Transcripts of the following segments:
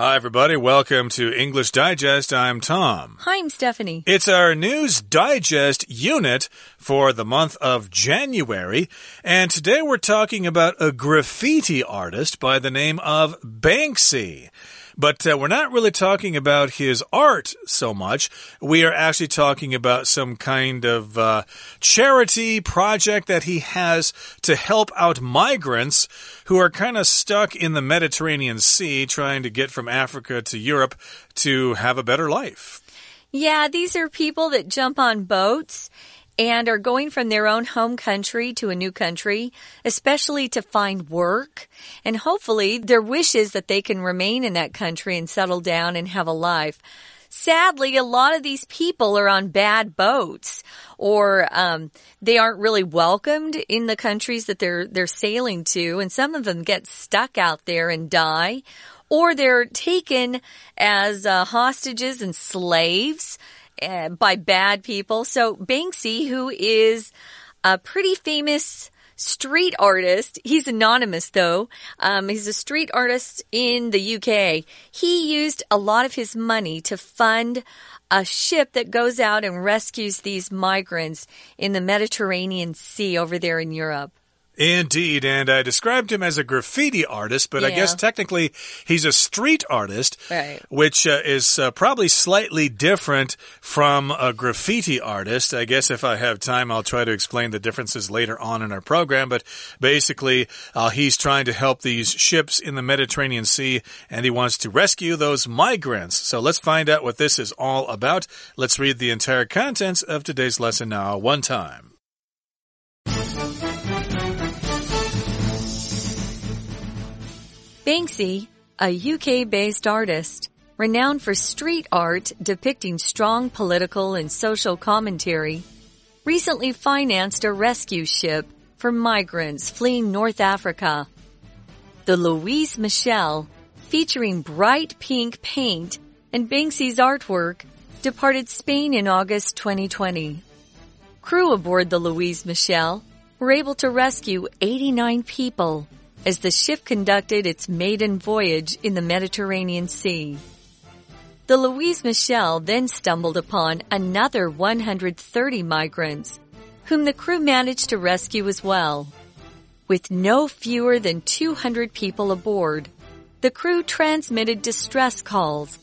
Hi, everybody. Welcome to English Digest. I'm Tom. Hi, I'm Stephanie. It's our News Digest unit for the month of January. And today we're talking about a graffiti artist by the name of Banksy. But uh, we're not really talking about his art so much. We are actually talking about some kind of uh, charity project that he has to help out migrants who are kind of stuck in the Mediterranean Sea trying to get from Africa to Europe to have a better life. Yeah, these are people that jump on boats and are going from their own home country to a new country, especially to find work. And hopefully their wish is that they can remain in that country and settle down and have a life. Sadly, a lot of these people are on bad boats or, um, they aren't really welcomed in the countries that they're, they're sailing to. And some of them get stuck out there and die or they're taken as uh, hostages and slaves by bad people. So Banksy, who is a pretty famous street artist. He's anonymous though. Um, he's a street artist in the UK. He used a lot of his money to fund a ship that goes out and rescues these migrants in the Mediterranean Sea over there in Europe. Indeed, and I described him as a graffiti artist, but yeah. I guess technically he's a street artist, right. which uh, is uh, probably slightly different from a graffiti artist. I guess if I have time, I'll try to explain the differences later on in our program. But basically, uh, he's trying to help these ships in the Mediterranean Sea, and he wants to rescue those migrants. So let's find out what this is all about. Let's read the entire contents of today's lesson now, one time. Banksy, a UK-based artist, renowned for street art depicting strong political and social commentary, recently financed a rescue ship for migrants fleeing North Africa. The Louise Michel, featuring bright pink paint and Banksy's artwork, departed Spain in August 2020. Crew aboard the Louise Michel were able to rescue 89 people as the ship conducted its maiden voyage in the Mediterranean Sea. The Louise Michel then stumbled upon another 130 migrants, whom the crew managed to rescue as well. With no fewer than 200 people aboard, the crew transmitted distress calls,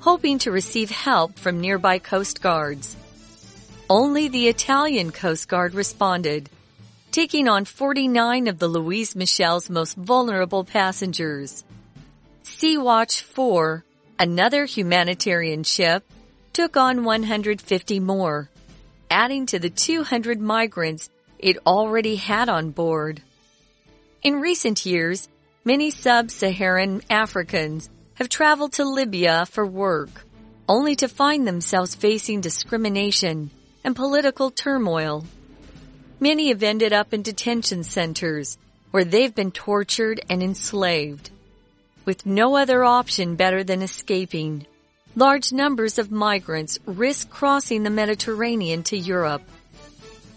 hoping to receive help from nearby coast guards. Only the Italian Coast Guard responded, taking on 49 of the Louise Michel's most vulnerable passengers. Sea Watch 4, another humanitarian ship, took on 150 more, adding to the 200 migrants it already had on board. In recent years, many sub-Saharan Africans have traveled to Libya for work, only to find themselves facing discrimination and political turmoil. Many have ended up in detention centers where they've been tortured and enslaved. With no other option better than escaping, large numbers of migrants risk crossing the Mediterranean to Europe.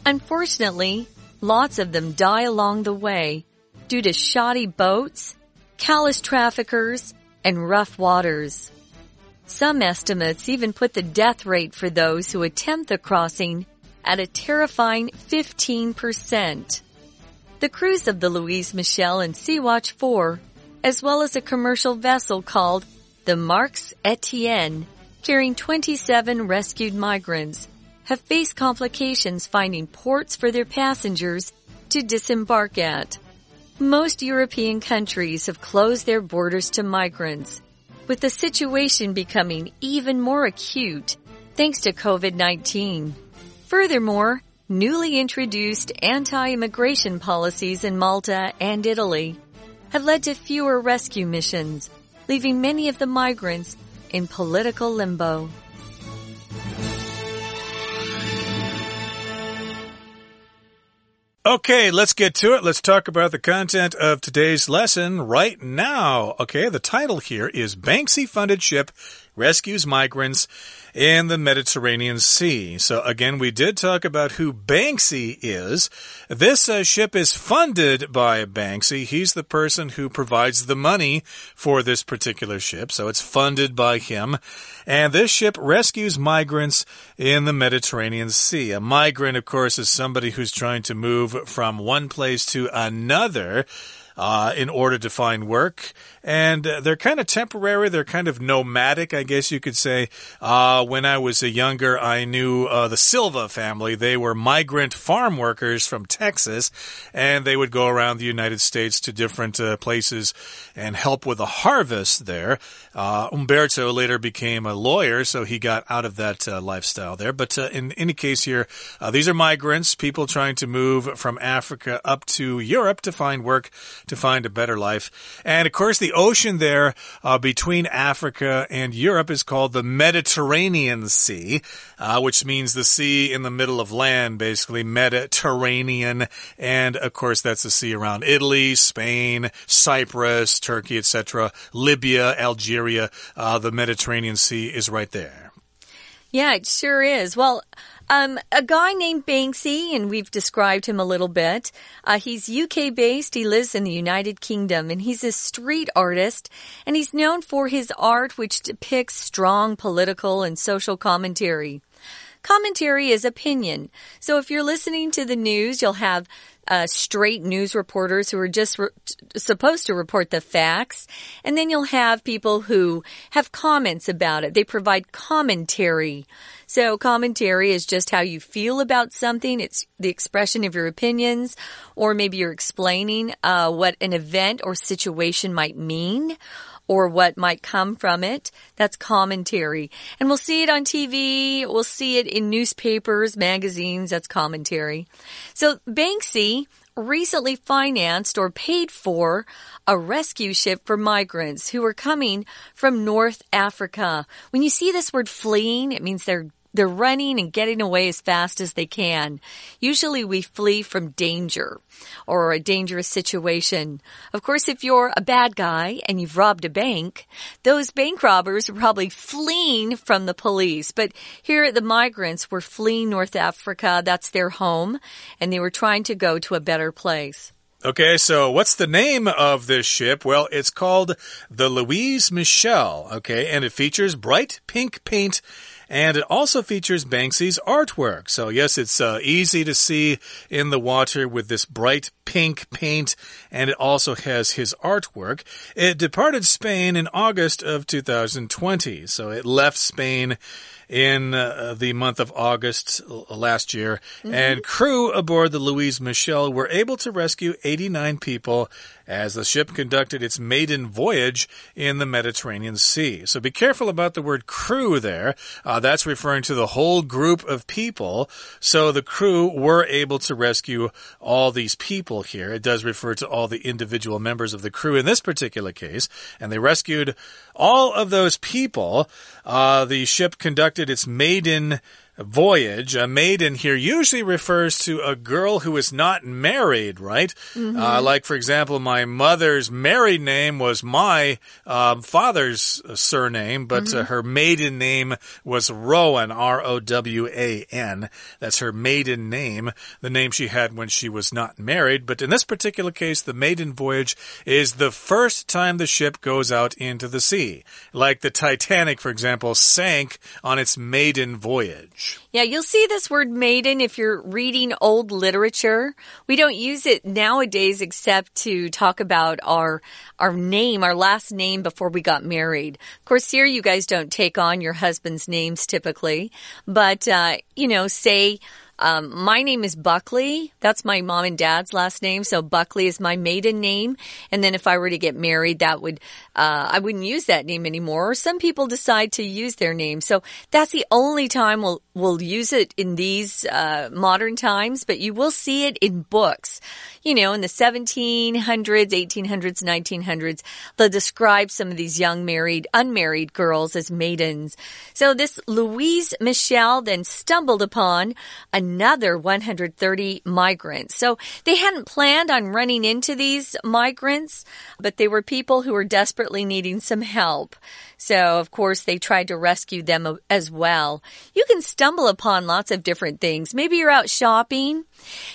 Unfortunately, lots of them die along the way due to shoddy boats, callous traffickers, and rough waters. Some estimates even put the death rate for those who attempt the crossing at a terrifying 15%. The crews of the Louise Michel and Sea-Watch 4, as well as a commercial vessel called the Maersk Etienne, carrying 27 rescued migrants, have faced complications finding ports for their passengers to disembark at. Most European countries have closed their borders to migrants, with the situation becoming even more acute thanks to COVID-19. Furthermore, newly introduced anti-immigration policies in Malta and Italy have led to fewer rescue missions, leaving many of the migrants in political limbo. Okay, let's get to it. Let's talk about the content of today's lesson right now. Okay, the title here is Banksy Funded Ship rescues migrants in the Mediterranean Sea. So, again, we did talk about who Banksy is. This uh, ship is funded by Banksy. He's the person who provides the money for this particular ship, so it's funded by him. And this ship rescues migrants in the Mediterranean Sea. A migrant, of course, is somebody who's trying to move from one place to another uh, in order to find work. And uh, they're kind of temporary. They're kind of nomadic, I guess you could say. Uh, when I was a younger, I knew uh, the Silva family. They were migrant farm workers from Texas, and they would go around the United States to different uh, places and help with the harvest there. Uh, Umberto later became a lawyer, so he got out of that lifestyle there. But in any case here, these are migrants, people trying to move from Africa up to Europe to find work to find a better life. And of course, the ocean there uh, between Africa and Europe is called the Mediterranean Sea, uh, which means the sea in the middle of land, basically Mediterranean. And of course, that's the sea around Italy, Spain, Cyprus, Turkey, etc., Libya, Algeria. Uh, the Mediterranean Sea is right there. Yeah, it sure is. Well, um, a guy named Banksy, and we've described him a little bit. Uh, he's UK based. He lives in the United Kingdom, and he's a street artist. And he's known for his art, which depicts strong political and social commentary. Commentary is opinion. So if you're listening to the news, you'll have uh, straight news reporters who are just supposed to report the facts. And then you'll have people who have comments about it. They provide commentary. So commentary is just how you feel about something. It's the expression of your opinions, or maybe you're explaining uh, what an event or situation might mean or what might come from it. That's commentary. And we'll see it on TV. We'll see it in newspapers, magazines. That's commentary. So Banksy recently financed or paid for a rescue ship for migrants who are coming from North Africa. When you see this word fleeing, it means they're they're running and getting away as fast as they can. Usually we flee from danger or a dangerous situation. Of course, if you're a bad guy and you've robbed a bank, those bank robbers are probably fleeing from the police. But here the migrants were fleeing North Africa. That's their home and they were trying to go to a better place. Okay, so what's the name of this ship? Well, it's called the Louise Michel, okay, and it features bright pink paint and it also features Banksy's artwork. So, yes, it's uh, easy to see in the water with this bright pink paint, and it also has his artwork. It departed Spain in August of 2020. So, it left Spain in uh, the month of August last year, mm -hmm. and crew aboard the Louise Michel were able to rescue 89 people as the ship conducted its maiden voyage in the Mediterranean Sea. So be careful about the word crew there. Uh, that's referring to the whole group of people. So the crew were able to rescue all these people here. It does refer to all the individual members of the crew in this particular case, and they rescued all of those people. Uh, the ship conducted its maiden voyage. A maiden here usually refers to a girl who is not married, right? Mm -hmm. uh, like, for example, my mother's married name was my um, father's surname, but mm -hmm. uh, her maiden name was Rowan, R O W A N. That's her maiden name, the name she had when she was not married. But in this particular case, the maiden voyage is the first time the ship goes out into the sea. Like the Titanic, for example, sank on its maiden voyage. Yeah, you'll see this word maiden if you're reading old literature. We don't use it nowadays except to talk about our our name, our last name before we got married. Of course, here you guys don't take on your husband's names typically, but uh, you know, say um, my name is Buckley. That's my mom and dad's last name. So Buckley is my maiden name. And then if I were to get married, that would, uh, I wouldn't use that name anymore. Or some people decide to use their name. So that's the only time we'll, we'll use it in these, uh, modern times, but you will see it in books. You know, in the 1700s, 1800s, 1900s, they'll describe some of these young married, unmarried girls as maidens. So this Louise Michel then stumbled upon a another 130 migrants. So they hadn't planned on running into these migrants, but they were people who were desperately needing some help. So, of course, they tried to rescue them as well. You can stumble upon lots of different things. Maybe you're out shopping,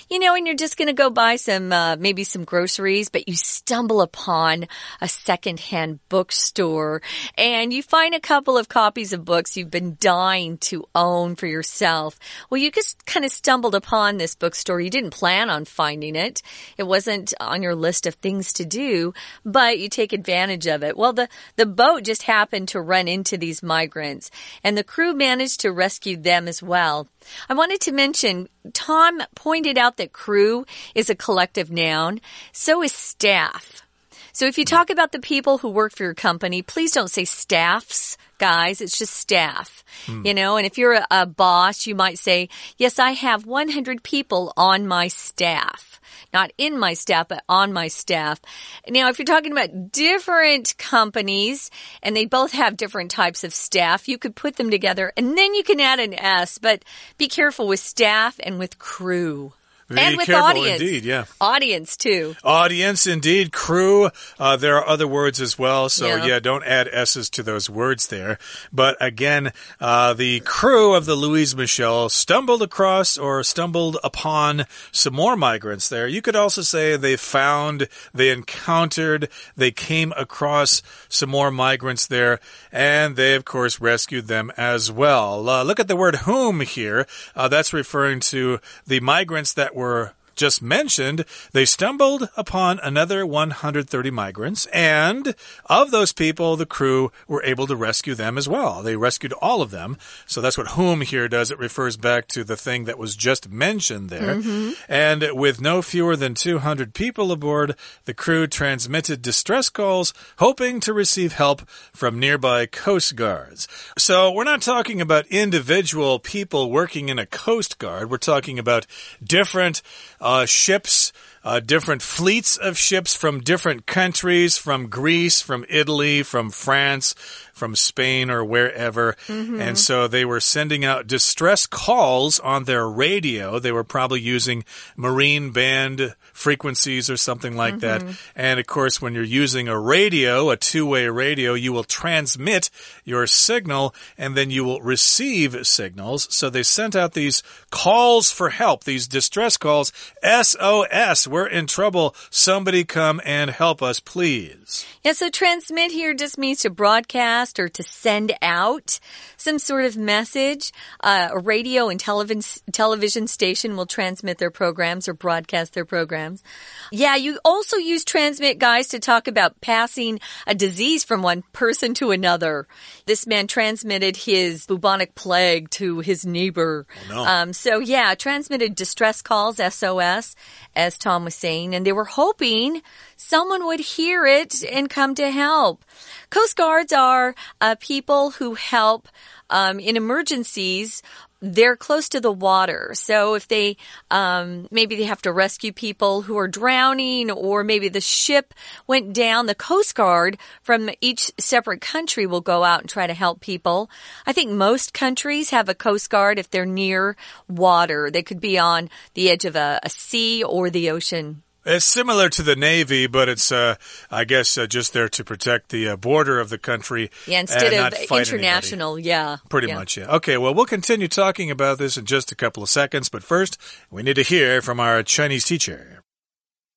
you know, and you're just going to go buy some, uh, maybe some groceries, but you stumble upon a secondhand bookstore and you find a couple of copies of books you've been dying to own for yourself. Well, you just kind of stumbled upon this bookstore. You didn't plan on finding it. It wasn't on your list of things to do, but you take advantage of it. Well, the, the boat just happened to run into these migrants and the crew managed to rescue them as well. I wanted to mention Tom pointed out that crew is a collective noun. So is staff. So if you talk about the people who work for your company, please don't say staffs, guys. It's just staff. Mm. You know, and if you're a, a boss, you might say, yes, I have 100 people on my staff not in my staff, but on my staff. Now, if you're talking about different companies and they both have different types of staff, you could put them together and then you can add an S, but be careful with staff and with crew. And with audience. indeed, yeah. Audience too. Audience, indeed. Crew. Uh, there are other words as well. So Yeah. yeah, don't add S's to those words there. But again, uh, the crew of the Louise Michel stumbled across or stumbled upon some more migrants there. You could also say they found, they encountered, they came across some more migrants there, and they, of course, rescued them as well. Uh, look at the word whom here. Uh, that's referring to the migrants that were were just mentioned, they stumbled upon another 130 migrants, and of those people, the crew were able to rescue them as well. They rescued all of them. So that's what whom here does. It refers back to the thing that was just mentioned there. And with no fewer than 200 people aboard, the crew transmitted distress calls, hoping to receive help from nearby coast guards. So we're not talking about individual people working in a coast guard. We're talking about different uh, Uh, ships, uh, different fleets of ships from different countries, from Greece, from Italy, from France, from Spain, or wherever. And so they were sending out distress calls on their radio. They were probably using marine band frequencies or something like that. And of course, when you're using a radio, a two way radio, you will transmit your signal and then you will receive signals. So they sent out these calls for help, these distress calls. SOS, we're in trouble. Somebody come and help us, please. Yeah, so transmit here just means to broadcast or to send out some sort of message. Uh, a radio and television television station will transmit their programs or broadcast their programs. Yeah, you also use transmit, guys, to talk about passing a disease from one person to another. This man transmitted his bubonic plague to his neighbor. no. Um, so yeah, transmitted distress calls, SOS, as Tom was saying, and they were hoping someone would hear it and come to help. Coast Guards are uh, people who help um, in emergencies. They're close to the water, so if they um, maybe they have to rescue people who are drowning, or maybe the ship went down, the Coast Guard from each separate country will go out and try to help people. I think most countries have a Coast Guard if they're near water. They could be on the edge of a, a sea or the ocean. It's similar to the Navy, but it's, uh, I guess, uh, just there to protect the uh, border of the country. Yeah, instead and of not fight anybody. international, yeah. Pretty yeah. much, yeah. Okay, well, we'll continue talking about this in just a couple of seconds, but first, we need to hear from our Chinese teacher.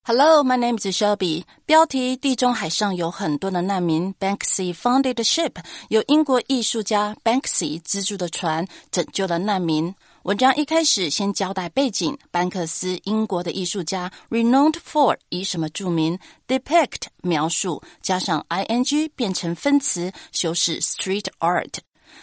Hello, my name is Shelby. 标题：地中海上有很多的难民。Banksy founded a ship，由英国艺术家 Banksy 资助的船拯救了难民。 文章一开始先交代背景，班克斯英国的艺术家，renowned for 以什么著名？depict 描述，加上 ing 变成分词，修饰 street art。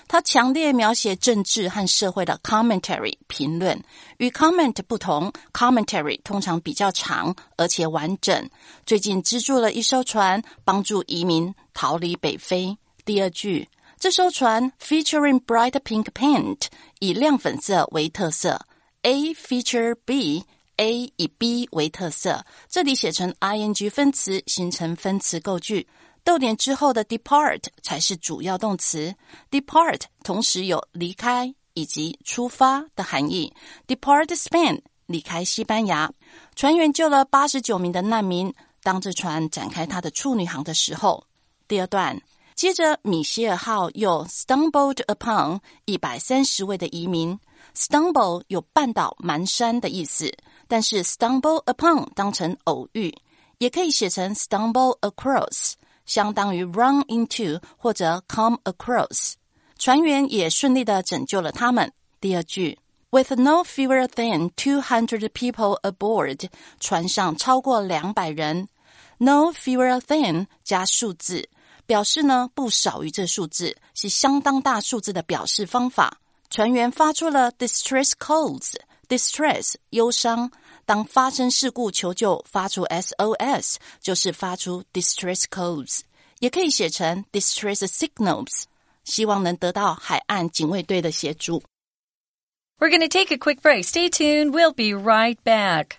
他强烈描写政治和社会的 commentary 评论，与 comment 不同，commentary 通常比较长而且完整。最近资助了一艘船，帮助移民逃离北非。第二句，这艘船 featuring bright pink paint 以亮粉色为特色，A feature B。A 以 B 为特色，这里写成 ing 分词，形成分词构句。逗点之后的 depart 才是主要动词。depart 同时有离开、以及出发的含义。Depart Spain，离开西班牙。船员救了八十九名的难民。当这船展开它的处女航的时候，第二段接着米歇尔号又 stumbled upon 一百三十位的移民。stumble 有绊倒、蹒跚的意思，但是 stumble upon 当成偶遇，也可以写成 stumble across，相当于 run into 或者 come across。船员也顺利的拯救了他们。第二句，with no fewer than two hundred people aboard，船上超过两百人。no fewer than 加数字， 表示呢不少于这数字，是相当大数字的表示方法。船员发出了 distress calls，distress 忧伤。当发生事故求救，发出 SOS 就是发出 distress calls，也可以写成 distress signals。希望能得到海岸警卫队的协助。We're going to take a quick break. Stay tuned. We'll be right back.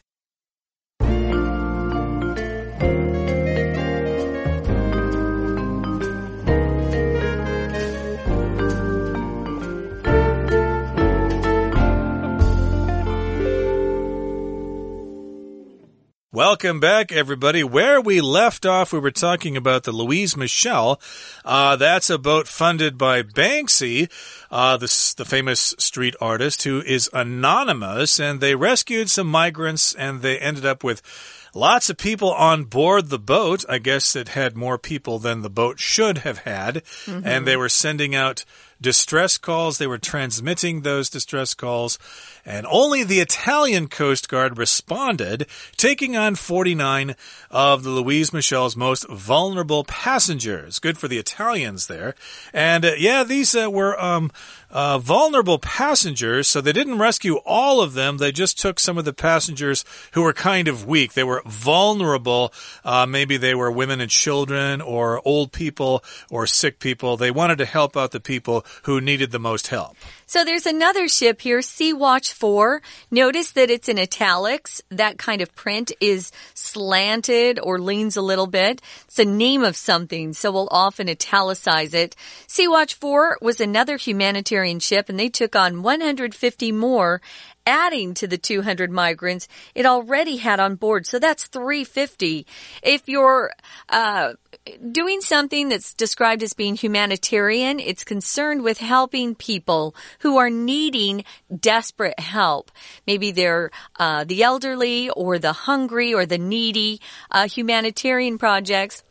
Welcome back, everybody. Where we left off, we were talking about the Louise Michel. Uh, that's a boat funded by Banksy, uh, the, the famous street artist who is anonymous, and they rescued some migrants, and they ended up with lots of people on board the boat. I guess it had more people than the boat should have had, mm -hmm. and they were sending out distress calls. They were transmitting those distress calls, and only the Italian Coast Guard responded, taking on 49 of the Louise Michel's most vulnerable passengers. Good for the Italians there. And uh, yeah, these uh, were um, uh, vulnerable passengers, so they didn't rescue all of them. They just took some of the passengers who were kind of weak. They were vulnerable. Uh, maybe they were women and children, or old people, or sick people. They wanted to help out the people who needed the most help. So there's another ship here, Sea Watch 4. Notice that it's in italics. That kind of print is slanted or leans a little bit. It's the name of something, so we'll often italicize it. Sea Watch 4 was another humanitarian ship and they took on 150 more adding to the 200 migrants it already had on board. So that's 350. If you're, uh, doing something that's described as being humanitarian, it's concerned with helping people who are needing desperate help. Maybe they're, uh, the elderly or the hungry or the needy, uh, humanitarian projects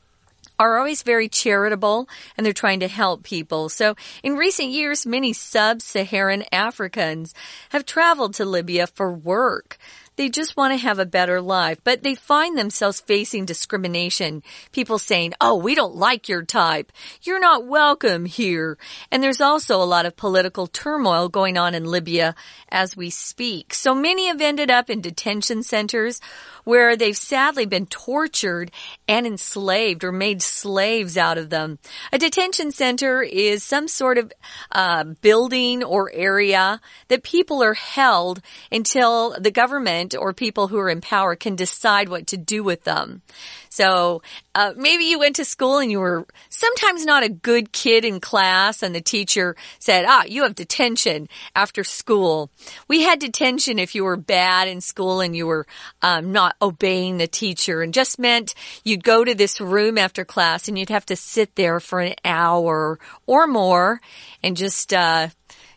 are always very charitable and they're trying to help people. So in recent years, many sub-Saharan Africans have traveled to Libya for work. They just want to have a better life, but they find themselves facing discrimination. People saying, Oh, we don't like your type. You're not welcome here. And there's also a lot of political turmoil going on in Libya as we speak. So many have ended up in detention centers where they've sadly been tortured and enslaved or made slaves out of them. A detention center is some sort of uh, building or area that people are held until the government or people who are in power can decide what to do with them. So uh, maybe you went to school and you were sometimes not a good kid in class, and the teacher said, "Ah, you have detention after school." We had detention if you were bad in school and you were um, not obeying the teacher, and just meant you'd go to this room after class and you'd have to sit there for an hour or more and just. Uh,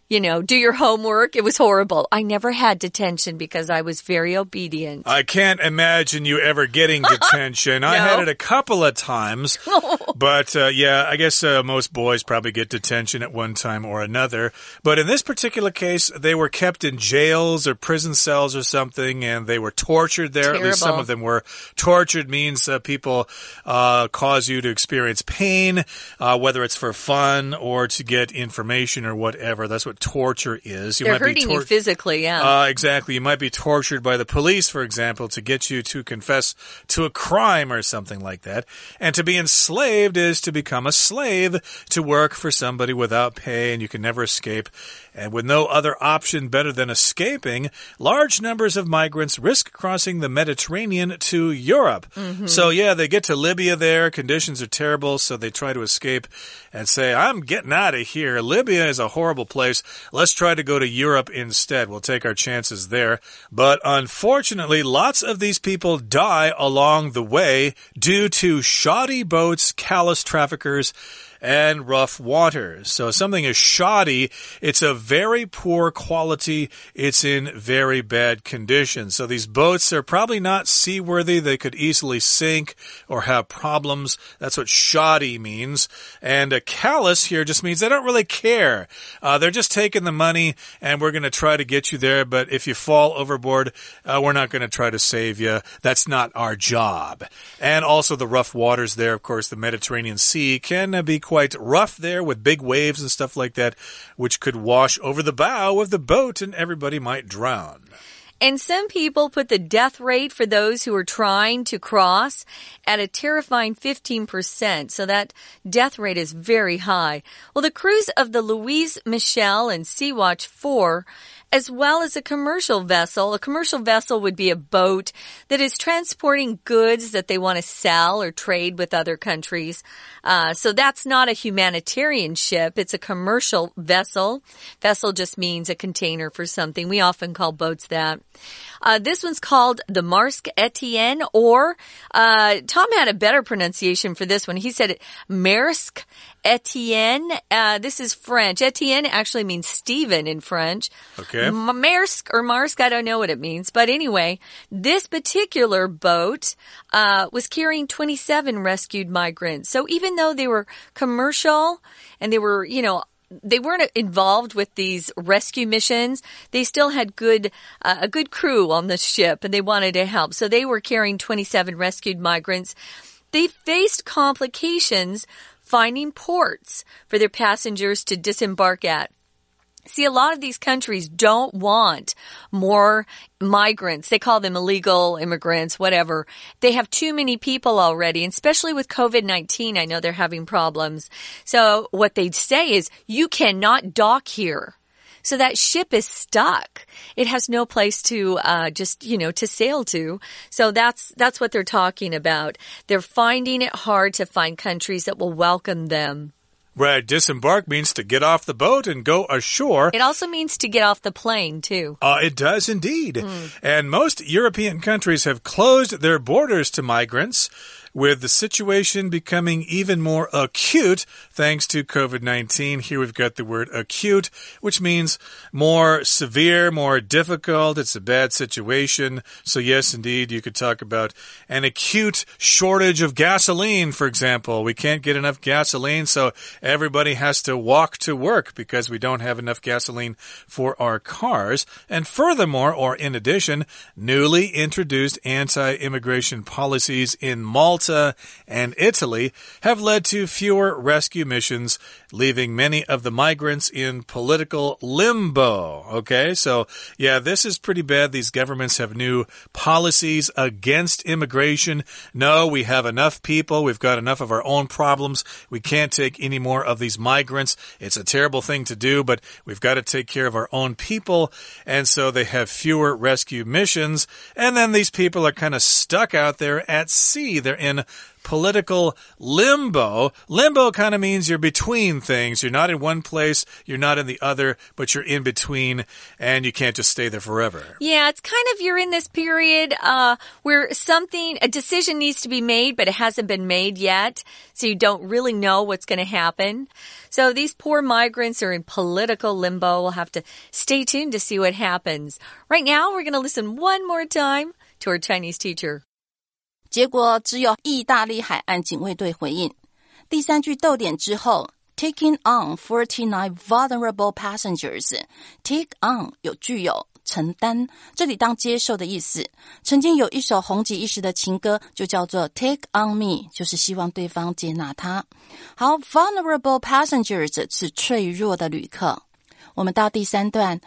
you know, do your homework. It was horrible. I never had detention because I was very obedient. I can't imagine you ever getting detention. no. I had it a couple of times. but uh, yeah, I guess uh, most boys probably get detention at one time or another. But in this particular case, they were kept in jails or prison cells or something and they were tortured there. Terrible. At least some of them were. Tortured means uh, people uh, cause you to experience pain, uh, whether it's for fun or to get information or whatever. That's what what torture is. You They're might hurting be you physically, yeah. Uh, exactly. You might be tortured by the police, for example, to get you to confess to a crime or something like that. And to be enslaved is to become a slave to work for somebody without pay, and you can never escape. And with no other option better than escaping, large numbers of migrants risk crossing the Mediterranean to Europe. Mm -hmm. So, yeah, they get to Libya there. Conditions are terrible, so they try to escape and say, I'm getting out of here. Libya is a horrible place. Let's try to go to Europe instead. We'll take our chances there. But unfortunately, lots of these people die along the way due to shoddy boats, callous traffickers, and rough waters. So something is shoddy. It's a very poor quality. It's in very bad condition. So these boats are probably not seaworthy. They could easily sink or have problems. That's what shoddy means. And a callous here just means they don't really care. Uh, they're just taking the money and we're going to try to get you there. But if you fall overboard, uh, we're not going to try to save you. That's not our job. And also the rough waters there. Of course, the Mediterranean Sea can be quite quite rough there with big waves and stuff like that, which could wash over the bow of the boat and everybody might drown. And some people put the death rate for those who are trying to cross at a terrifying 15%. So that death rate is very high. Well, the crews of the Louise Michel and Sea Watch 4 as well as a commercial vessel. A commercial vessel would be a boat that is transporting goods that they want to sell or trade with other countries. Uh, so that's not a humanitarian ship. It's a commercial vessel. Vessel just means a container for something. We often call boats that. Uh, this one's called the Maersk Etienne, or uh, Tom had a better pronunciation for this one. He said it Maersk Etienne. Uh, this is French. Etienne actually means Stephen in French. Okay. Maersk or Marsk, I don't know what it means. But anyway, this particular boat uh, was carrying 27 rescued migrants. So even though they were commercial and they were, you know, they weren't involved with these rescue missions. They still had good uh, a good crew on the ship, and they wanted to help. So they were carrying 27 rescued migrants. They faced complications finding ports for their passengers to disembark at. See, a lot of these countries don't want more migrants. They call them illegal immigrants, whatever. They have too many people already, and especially with COVID-19, I know they're having problems. So what they'd say is, you cannot dock here. So that ship is stuck. It has no place to uh, just you know to sail to. So that's that's what they're talking about. They're finding it hard to find countries that will welcome them. Right, disembark means to get off the boat and go ashore. It also means to get off the plane, too. Uh, it does indeed. Mm. And most European countries have closed their borders to migrants with the situation becoming even more acute thanks to COVID 19. Here we've got the word acute, which means more severe, more difficult. It's a bad situation. So, yes, indeed, you could talk about an acute shortage of gasoline, for example. We can't get enough gasoline, so everybody has to walk to work because we don't have enough gasoline for our cars. And furthermore, or in addition, newly introduced anti immigration policies in Malta Malta and Italy have led to fewer rescue missions, leaving many of the migrants in political limbo. Okay, so yeah, this is pretty bad. These governments have new policies against immigration. No, we have enough people. We've got enough of our own problems. We can't take any more of these migrants. It's a terrible thing to do, but we've got to take care of our own people. And so they have fewer rescue missions. And then these people are kind of stuck out there at sea. They're in political limbo. Limbo kind of means you're between things. You're not in one place, you're not in the other, but you're in between, and you can't just stay there forever. Yeah, it's kind of you're in this period uh, where something, a decision needs to be made, but it hasn't been made yet, so you don't really know what's going to happen. So these poor migrants are in political limbo. We'll have to stay tuned to see what happens. Right now, we're going to listen one more time to our Chinese teacher. 结果只有意大利海岸警卫队回应。第三句逗点之后，taking on forty nine vulnerable passengers。take on 有具有承担，这里当接受的意思。曾经有一首红极一时的情歌，就叫做 Take on Me，就是希望对方接纳他。好，vulnerable passengers 是脆弱的旅客。我们到第三段，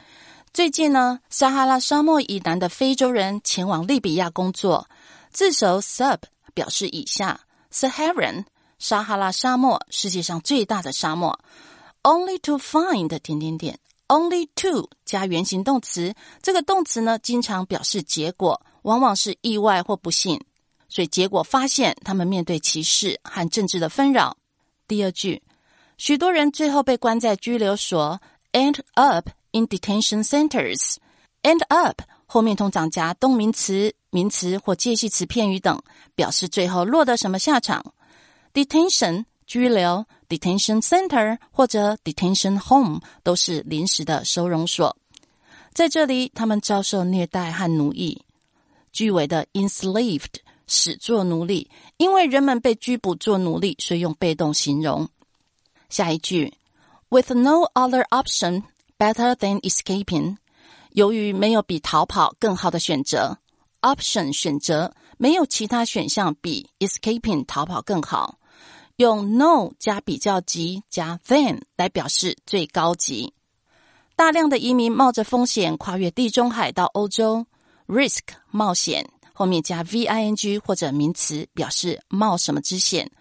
最近呢，撒哈拉沙漠以南的非洲人前往利比亚工作。字首 sub 表示以下，Saharan 撒哈拉沙漠，世界上最大的沙漠。Only to find 点点点，Only to 加原形动词，这个动词呢，经常表示结果，往往是意外或不幸。所以结果发现他们面对歧视和政治的纷扰。第二句，许多人最后被关在拘留所 end up in detention centers. End up 后面通常加动名词、名词或介系词片语等，表示最后落得什么下场。Detention 拘留，detention center 或者 detention home 都是临时的收容所。在这里，他们遭受虐待和奴役。句尾的 enslaved 使作奴隶，因为人们被拘捕做奴隶，所以用被动形容。下一句，with no other option better than escaping。由于没有比逃跑更好的选择，option 选择没有其他选项比 escaping 逃跑更好。用 no 加比较级加 than 来表示最高级。大量的移民冒着风险跨越地中海到欧洲，risk 冒险后面加 v i n g 或者名词表示冒什么之险。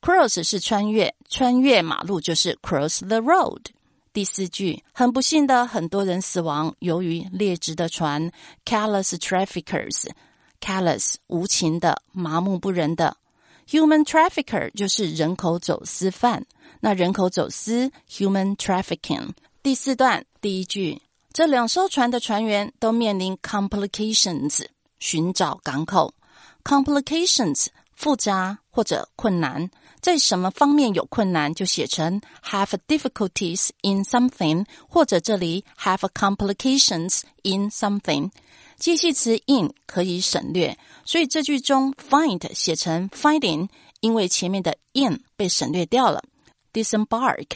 cross 是穿越，穿越马路就是 cross the road。第四句，很不幸的，很多人死亡，由于劣质的船，callous traffickers，callous 无情的，麻木不仁的，human trafficker 就是人口走私犯。那人口走私 human trafficking。第四段第一句，这两艘船的船员都面临 complications，寻找港口。complications 复杂或者困难。在什么方面有困难，就写成 have difficulties in something，或者这里 have complications in something。介系词 in 可以省略，所以这句中 find 写成 finding，因为前面的 in 被省略掉了。disembark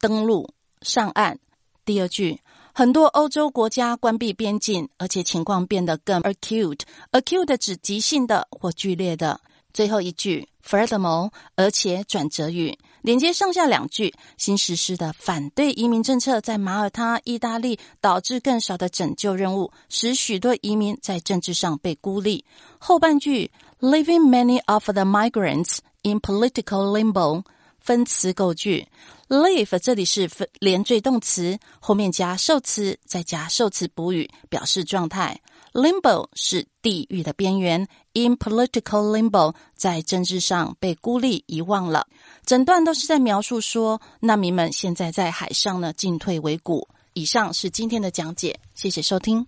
登陆上岸。第二句，很多欧洲国家关闭边境，而且情况变得更 acute。acute 指急性的或剧烈的。最后一句，furthermore，而且转折语连接上下两句。新实施的反对移民政策在马耳他、意大利导致更少的拯救任务，使许多移民在政治上被孤立。后半句，leaving many of the migrants in political limbo，分词构句，leave 这里是分连缀动词，后面加受词，再加受词补语，表示状态。Limbo 是地狱的边缘，in political limbo 在政治上被孤立遗忘了。整段都是在描述说，难民们现在在海上呢，进退维谷。以上是今天的讲解，谢谢收听。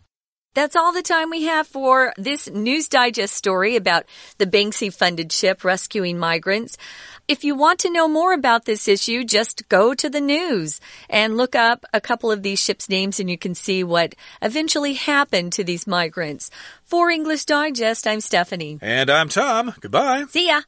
That's all the time we have for this News Digest story about the Banksy funded ship rescuing migrants. If you want to know more about this issue, just go to the news and look up a couple of these ships' names and you can see what eventually happened to these migrants. For English Digest, I'm Stephanie. And I'm Tom. Goodbye. See ya.